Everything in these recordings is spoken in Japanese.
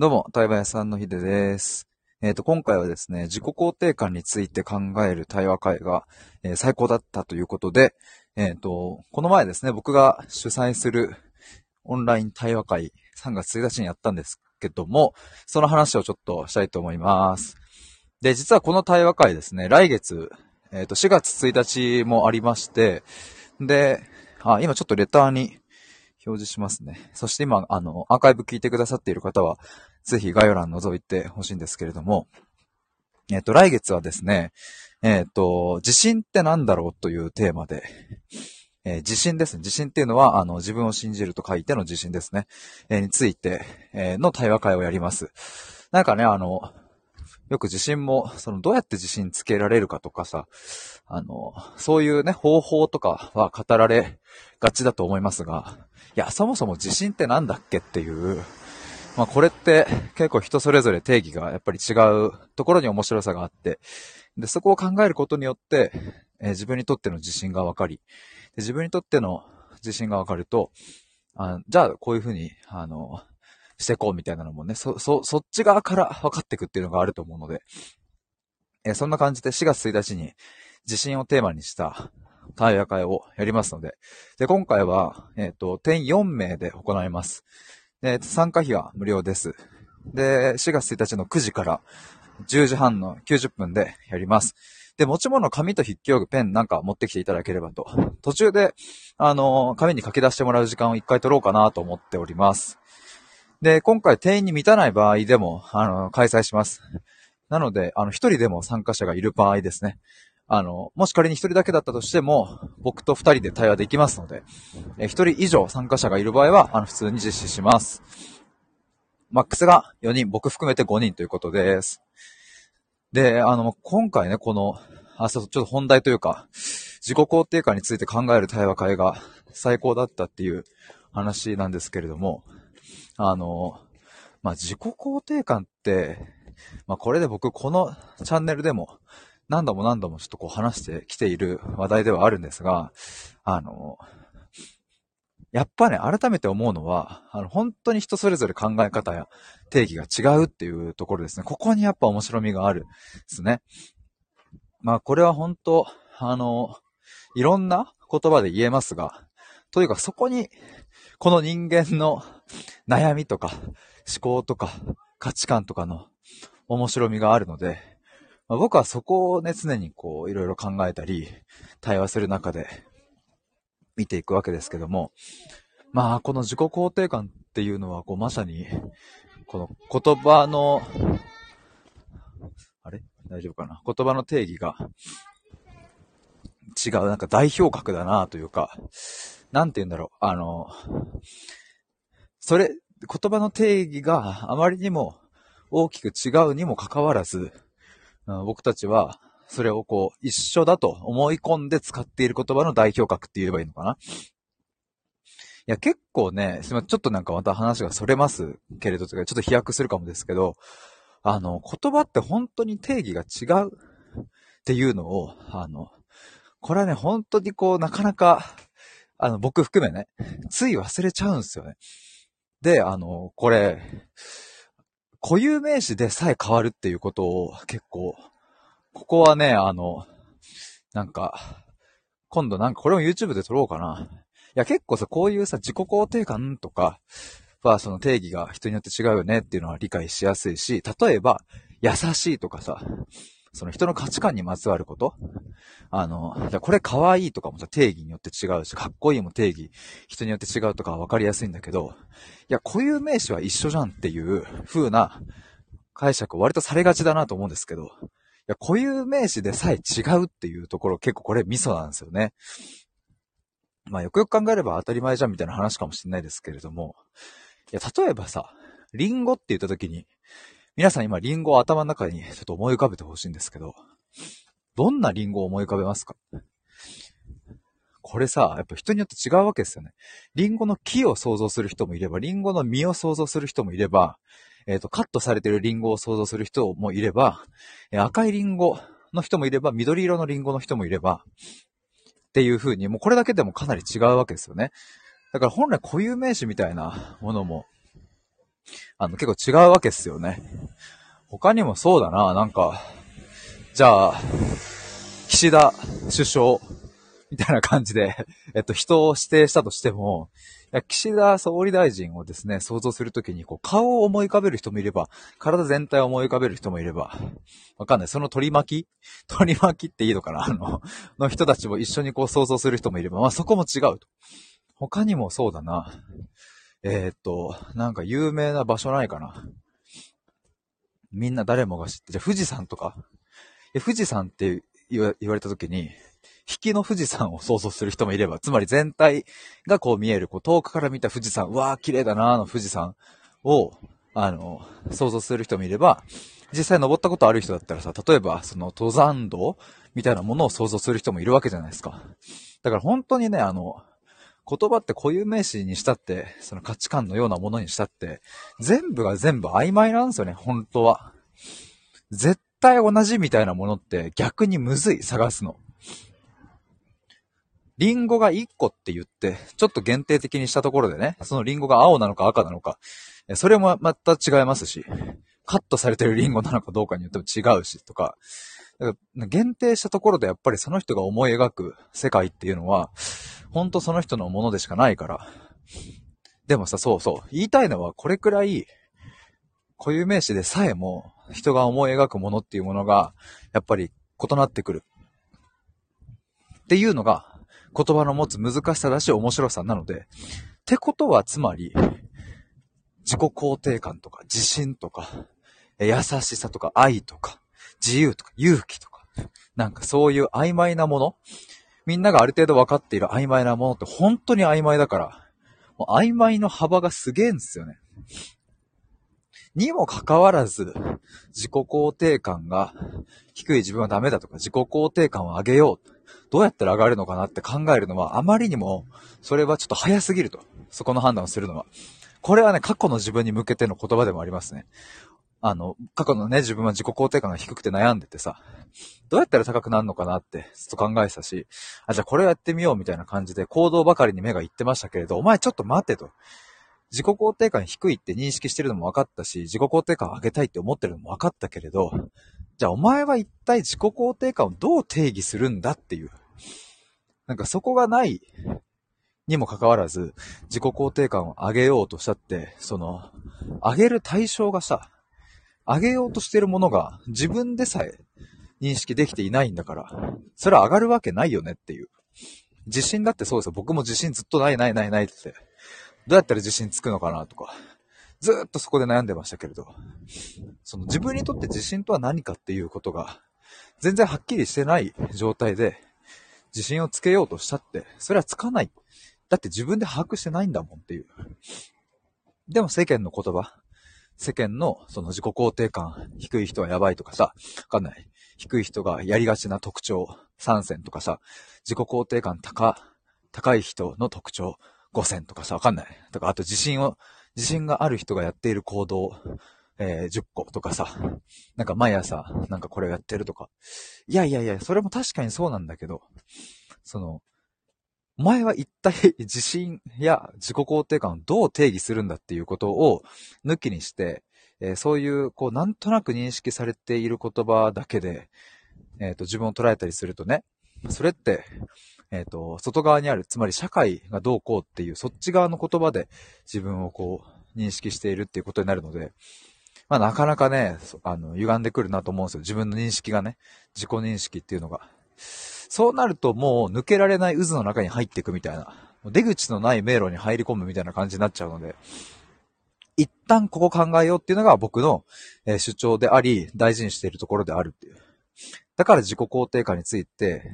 どうも、対話屋さんのひでです。えっ、と、今回はですね、自己肯定感について考える対話会が、えー最高だったということで、えっ、と、この前ですね、僕が主催するオンライン対話会、3月1日にやったんですけども、その話をちょっとしたいと思います。で、実はこの対話会ですね、来月、えっ、と、4月1日もありまして、で、あ、今ちょっとレターに表示しますね。そして今、あの、アーカイブ聞いてくださっている方は、ぜひ概要欄覗いてほしいんですけれども、えっ、と、来月はですね、えっ、と、自信って何だろうというテーマで、えー自信ですね。自信っていうのは、あの、自分を信じると書いての自信ですね。えーについて、えーの対話会をやります。なんかね、あの、よく自信も、その、どうやって自信つけられるかとかさ、あの、そういうね、方法とかは語られがちだと思いますが、や、そもそも自信ってなんだっけっていう、まあこれって結構人それぞれ定義がやっぱり違うところに面白さがあって、で、そこを考えることによって、えー自分にとっての自信が分かり、で自分にとっての自信が分かると、あじゃあこういうふうに、あの、してこうみたいなのもね、そ、そ、そっち側から分かっていくっていうのがあると思うので、えーそんな感じで4月1日に自信をテーマにした対話会をやりますので、で、今回は、えっ、と、点4名で行います。で、参加費は無料です。で、4月1日の9時から10時半の90分でやります。で、持ち物、紙と筆記用具、ペンなんか持ってきていただければと。途中で、あの、紙に書き出してもらう時間を一回取ろうかなと思っております。で、今回定員に満たない場合でも、あの、開催します。なので、あの、一人でも参加者がいる場合ですね。あの、もし仮に一人だけだったとしても、僕と二人で対話できますので、一人以上参加者がいる場合は、あの、普通に実施します。マックスが4人、僕含めて5人ということです。で、あの、今回ね、この、あ、そう、ちょっと本題というか、自己肯定感について考える対話会が最高だったっていう話なんですけれども、あの、まあ、自己肯定感って、まあ、これで僕、このチャンネルでも、何度も何度もちょっとこう話してきている話題ではあるんですが、あの、やっぱね、改めて思うのは、あの、本当に人それぞれ考え方や定義が違うっていうところですね。ここにやっぱ面白みがあるですね。まあ、これは本当、あの、いろんな言葉で言えますが、というかそこに、この人間の悩みとか、思考とか、価値観とかの面白みがあるので、まあ、僕はそこをね、常にこう、いろいろ考えたり、対話する中で見ていくわけですけども、まあ、この自己肯定感っていうのは、こう、まさに、この言葉の、あれ？大丈夫かな？言葉の定義が違う、なんか代表格だなというか、なんて言うんだろう、あの、それ、言葉の定義があまりにも大きく違うにもかかわらず、僕たちは、それをこう、一緒だと思い込んで使っている言葉の代表格って言えばいいのかな？いや、結構ね、すみません、ちょっとなんかまた話がそれますけれどとか、ちょっと飛躍するかもですけど、あの、言葉って本当に定義が違うっていうのを、あの、これはね、本当にこう、なかなか、あの、僕含めね、つい忘れちゃうんですよね。で、あの、これ、固有名詞でさえ変わるっていうことを結構、ここはね、あの、なんか、今度なんかこれも YouTube で撮ろうかな。いや結構さ、こういうさ、自己肯定感とかはその定義が人によって違うよねっていうのは理解しやすいし、例えば、優しいとかさ、その人の価値観にまつわること？あの、じゃこれ可愛いとかもさ、定義によって違うし、かっこいいも定義、人によって違うとかは分かりやすいんだけど、いや、固有名詞は一緒じゃんっていう風な解釈を割とされがちだなと思うんですけど、いや、固有名詞でさえ違うっていうところ結構これミソなんですよね。まあよくよく考えれば当たり前じゃんみたいな話かもしれないですけれども、いや、例えばさ、リンゴって言った時に、皆さん今リンゴを頭の中にちょっと思い浮かべてほしいんですけど、どんなリンゴを思い浮かべますか？これさ、やっぱ人によって違うわけですよね。リンゴの木を想像する人もいれば、リンゴの実を想像する人もいれば、えっ、と、カットされてるリンゴを想像する人もいれば、え赤いリンゴの人もいれば、緑色のリンゴの人もいれば、っていう風に、もうこれだけでもかなり違うわけですよね。だから本来固有名詞みたいなものもあの、結構違うわけっすよね。他にもそうだな、なんか、じゃあ、岸田首相、みたいな感じで、えっと、人を指定したとしても、いや岸田総理大臣をですね、想像するときに、こう、顔を思い浮かべる人もいれば、体全体を思い浮かべる人もいれば、わかんない。その取り巻き？取り巻きっていいのかな？あの、の人たちも一緒にこう想像する人もいれば、まあそこも違うと。他にもそうだな。えー、っと、なんか有名な場所ないかな。みんな誰もが知って、じゃ富士山とか。富士山って言われたときに、引きの富士山を想像する人もいれば、つまり全体がこう見える、こう遠くから見た富士山、うわー綺麗だなーの富士山を、あの、想像する人もいれば、実際登ったことある人だったらさ、例えばその登山道みたいなものを想像する人もいるわけじゃないですか。だから本当にね、あの、言葉って固有名詞にしたって、その価値観のようなものにしたって、全部が全部曖昧なんですよね、本当は。絶対同じみたいなものって逆にむずい、探すの。リンゴが1個って言って、ちょっと限定的にしたところでね、そのリンゴが青なのか赤なのか、それもまた違いますし、カットされてるリンゴなのかどうかによっても違うし、とか、だか限定したところでやっぱりその人が思い描く世界っていうのは、ほんとその人のものでしかないから。でもさ、そうそう。言いたいのはこれくらい、固有名詞でさえも人が思い描くものっていうものが、やっぱり異なってくる。っていうのが、言葉の持つ難しさだし面白さなので、ってことはつまり、自己肯定感とか自信とか、優しさとか愛とか、自由とか勇気とか、なんかそういう曖昧なもの、みんながある程度分かっている曖昧なものって本当に曖昧だから、もう曖昧の幅がすげえんですよね。にもかかわらず、自己肯定感が低い自分はダメだとか、自己肯定感を上げよう。どうやったら上がるのかなって考えるのは、あまりにも、それはちょっと早すぎると。そこの判断をするのは。これはね、過去の自分に向けての言葉でもありますね。あの、過去のね、自分は自己肯定感が低くて悩んでてさ、どうやったら高くなるのかなってずっと考えてたし、あ、じゃあこれをやってみようみたいな感じで行動ばかりに目がいってましたけれど、お前ちょっと待てと。自己肯定感低いって認識してるのも分かったし、自己肯定感を上げたいって思ってるのも分かったけれど、じゃあお前は一体自己肯定感をどう定義するんだっていう。なんかそこがないにもかかわらず、自己肯定感を上げようとしたって、その、上げる対象がさ、上げようとしてるものが自分でさえ認識できていないんだから、それは上がるわけないよねっていう。自信だってそうですよ。僕も自信ずっとないないないないって。どうやったら自信つくのかなとか。ずっとそこで悩んでましたけれど。その自分にとって自信とは何かっていうことが、全然はっきりしてない状態で、自信をつけようとしたって、それはつかない。だって自分で把握してないんだもんっていう。でも世間の言葉、世間のその自己肯定感低い人はやばいとかさ、わかんない。低い人がやりがちな特徴3選とかさ、自己肯定感高、高い人の特徴5選とかさ、わかんない。とか、あと自信を、自信がある人がやっている行動、えー、10個とかさ、なんか毎朝、なんかこれをやってるとか。いやいやいや、それも確かにそうなんだけど、その、お前は一体自信や自己肯定感をどう定義するんだっていうことを抜きにして、えー、そういう、こう、なんとなく認識されている言葉だけで、えっ、ー、と、自分を捉えたりするとね、それって、えっ、ー、と、外側にある、つまり社会がどうこうっていう、そっち側の言葉で自分をこう、認識しているっていうことになるので、まあなかなかね、あの、歪んでくるなと思うんですよ。自分の認識がね、自己認識っていうのが。そうなるともう抜けられない渦の中に入っていくみたいな、出口のない迷路に入り込むみたいな感じになっちゃうので、一旦ここ考えようっていうのが僕の、主張であり、大事にしているところであるっていう。だから自己肯定感について、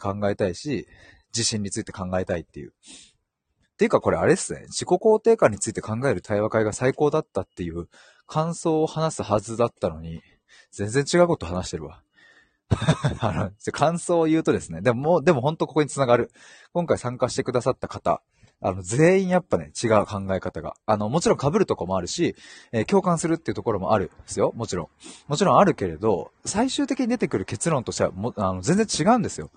考えたいし、自信について考えたいっていう。っていうかこれあれっすね。自己肯定感について考える対話会が最高だったっていう感想を話すはずだったのに、全然違うこと話してるわ。あの、感想を言うとですね、でももう、でも本当ここに繋がる。今回参加してくださった方、あの、全員やっぱね、違う考え方が。あの、もちろん被るとこもあるし、えー、共感するっていうところもあるんですよ。もちろん。もちろんあるけれど、最終的に出てくる結論としては、も、あの、全然違うんですよ。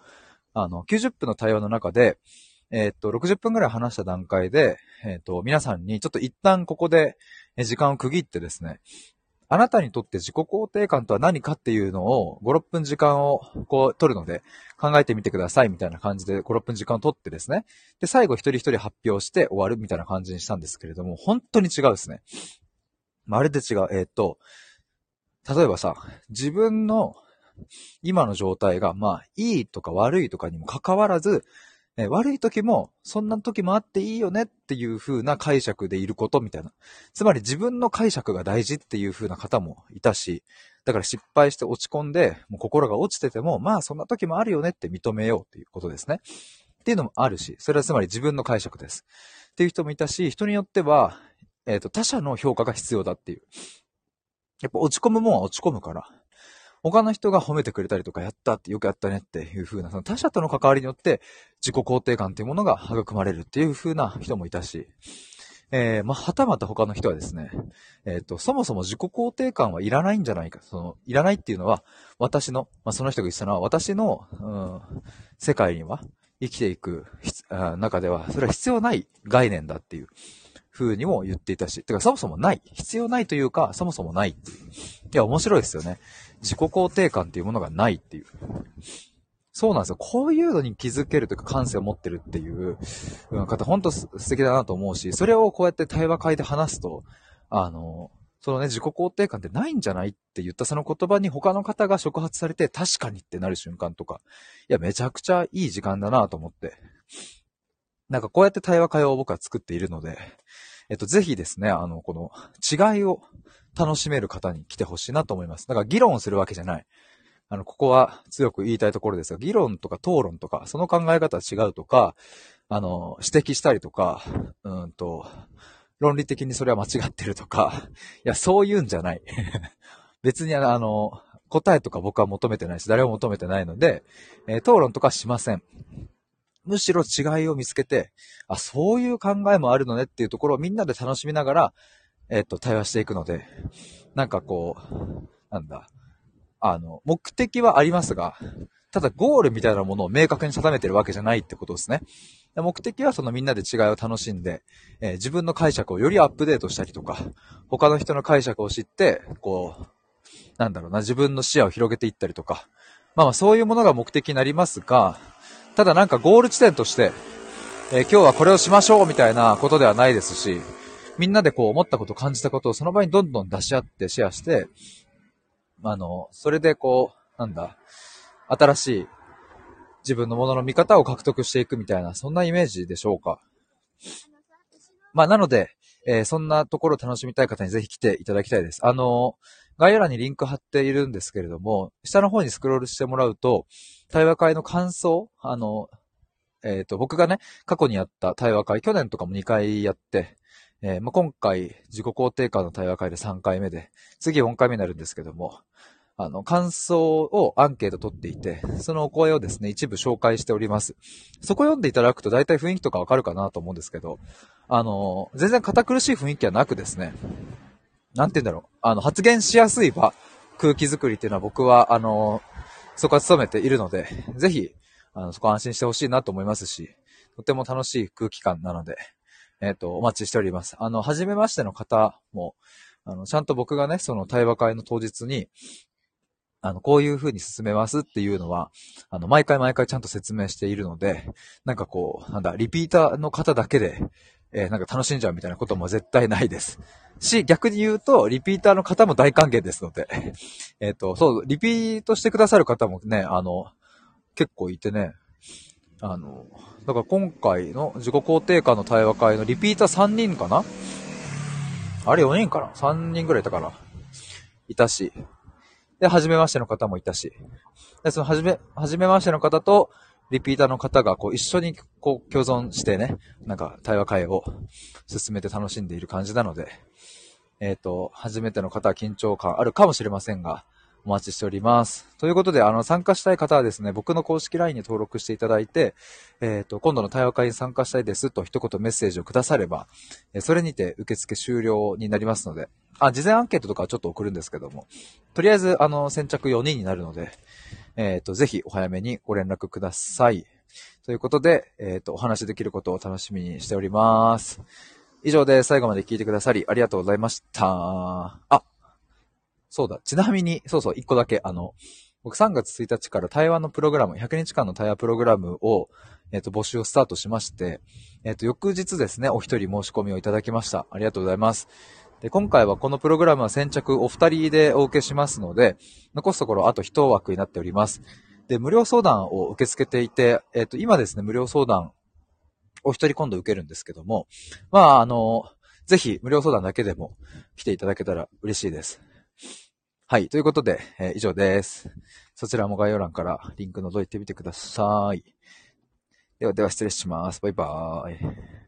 あの、90分の対話の中で、えー、っと、60分くらい話した段階で、えー、っと、皆さんにちょっと一旦ここで、時間を区切ってですね、あなたにとって自己肯定感とは何かっていうのを5、6分時間をこう取るので考えてみてくださいみたいな感じで5、6分時間を取ってですね。で、最後一人一人発表して終わるみたいな感じにしたんですけれども、本当に違うですね。まるで違う。えー、っと、例えばさ、自分の今の状態が、まあ、いいとか悪いとかにも関わらず、え悪い時も、そんな時もあっていいよねっていう風な解釈でいることみたいな。つまり自分の解釈が大事っていう風な方もいたし、だから失敗して落ち込んで、もう心が落ちてても、まあそんな時もあるよねって認めようっていうことですね。っていうのもあるし、それはつまり自分の解釈です。っていう人もいたし、人によっては、えっ、ー、と、他者の評価が必要だっていう。やっぱ落ち込むもんは落ち込むから、他の人が褒めてくれたりとか、やったって、よくやったねっていう風な、その他者との関わりによって自己肯定感っていうものが育まれるっていう風な人もいたし、えー、まあ、はたまた他の人はですね、えっ、ー、と、そもそも自己肯定感はいらないんじゃないか。その、いらないっていうのは、私の、まあ、その人が言ってたのは、私の、うん、世界には、生きていく中では、それは必要ない概念だっていう風にも言っていたし、てかそもそもない。必要ないというか、そもそもないっていう。いや、面白いですよね。自己肯定感っていうものがないっていう。そうなんですよ。こういうのに気づけるというか感性を持ってるっていう方、ほんと素敵だなと思うし、それをこうやって対話会で話すと、あの、そのね、自己肯定感ってないんじゃないって言ったその言葉に他の方が触発されて確かにってなる瞬間とか、いや、めちゃくちゃいい時間だなと思って。なんかこうやって対話会を僕は作っているので、えっと、ぜひですね、あの、この違いを楽しめる方に来てほしいなと思います。だから議論するわけじゃない。あの、ここは強く言いたいところですが、議論とか討論とか、その考え方は違うとか、あの、指摘したりとか、うんと、論理的にそれは間違ってるとか、いや、そういうんじゃない。別にあの、答えとか僕は求めてないし、誰も求めてないので、えー、討論とかしません。むしろ違いを見つけて、あ、そういう考えもあるのねっていうところをみんなで楽しみながら、えっと、対話していくので、なんかこう、なんだ、あの、目的はありますが、ただゴールみたいなものを明確に定めてるわけじゃないってことですね。目的はそのみんなで違いを楽しんで、えー、自分の解釈をよりアップデートしたりとか、他の人の解釈を知って、こう、なんだろうな、自分の視野を広げていったりとか、まあまあそういうものが目的になりますが、ただなんかゴール地点として、えー、今日はこれをしましょうみたいなことではないですし、みんなでこう思ったこと、感じたことをその場にどんどん出し合ってシェアして、あの、それでこう、なんだ、新しい自分のものの見方を獲得していくみたいな、そんなイメージでしょうか。まあ、なので、えー、そんなところを楽しみたい方にぜひ来ていただきたいです。あの、概要欄にリンク貼っているんですけれども、下の方にスクロールしてもらうと、対話会の感想、あの、えっ、ー、と、僕がね、過去にやった対話会、去年とかも2回やって、えー、まあ、今回、自己肯定感の対話会で3回目で、次4回目になるんですけども、あの、感想をアンケート取っていて、そのお声をですね、一部紹介しております。そこ読んでいただくと大体雰囲気とかわかるかなと思うんですけど、あの、全然堅苦しい雰囲気はなくですね、なんて言うんだろう、あの、発言しやすい場、空気づくりっていうのは僕は、あの、そこは努めているので、ぜひ、あの、そこ安心してほしいなと思いますし、とても楽しい空気感なので、えっ、ー、と、お待ちしております。あの、初めましての方も、あの、ちゃんと僕がね、その対話会の当日に、あの、こういう風に進めますっていうのは、あの、毎回毎回ちゃんと説明しているので、なんかこう、なんだ、リピーターの方だけで、えー、なんか楽しんじゃうみたいなことも絶対ないです。し、逆に言うと、リピーターの方も大歓迎ですので、えっと、そう、リピートしてくださる方もね、あの、結構いてね、あの、だから今回の自己肯定感の対話会のリピーター3人かな？あれ4人かな ?3 人ぐらいいたから。いたし。で、初めましての方もいたし。で、その初め、初めましての方と、リピーターの方がこう一緒にこう共存してね、なんか対話会を進めて楽しんでいる感じなので、えっ、ー、と、初めての方は緊張感あるかもしれませんが、お待ちしております。ということで、あの、参加したい方はですね、僕の公式 LINE に登録していただいて、えっ、ー、と、今度の対話会に参加したいですと一言メッセージをくだされば、それにて受付終了になりますので、あ、事前アンケートとかはちょっと送るんですけども、とりあえず、あの、先着4人になるので、えっ、ー、と、ぜひお早めにご連絡ください。ということで、えっ、ー、と、お話できることを楽しみにしております。以上で最後まで聞いてくださりありがとうございました。あ、そうだ。ちなみに、そうそう、一個だけ、あの、僕3月1日から対話のプログラム、100日間の対話プログラムを、えっ、と、募集をスタートしまして、えっ、と、翌日ですね、お一人申し込みをいただきました。ありがとうございます。で、今回はこのプログラムは先着お二人でお受けしますので、残すところあと一枠になっております。で、無料相談を受け付けていて、えっ、と、今ですね、無料相談、お一人今度受けるんですけども、まあ、あの、ぜひ無料相談だけでも来ていただけたら嬉しいです。はい。ということで、えー以上です。そちらも概要欄からリンク覗いてみてください。ではでは失礼します。バイバーイ。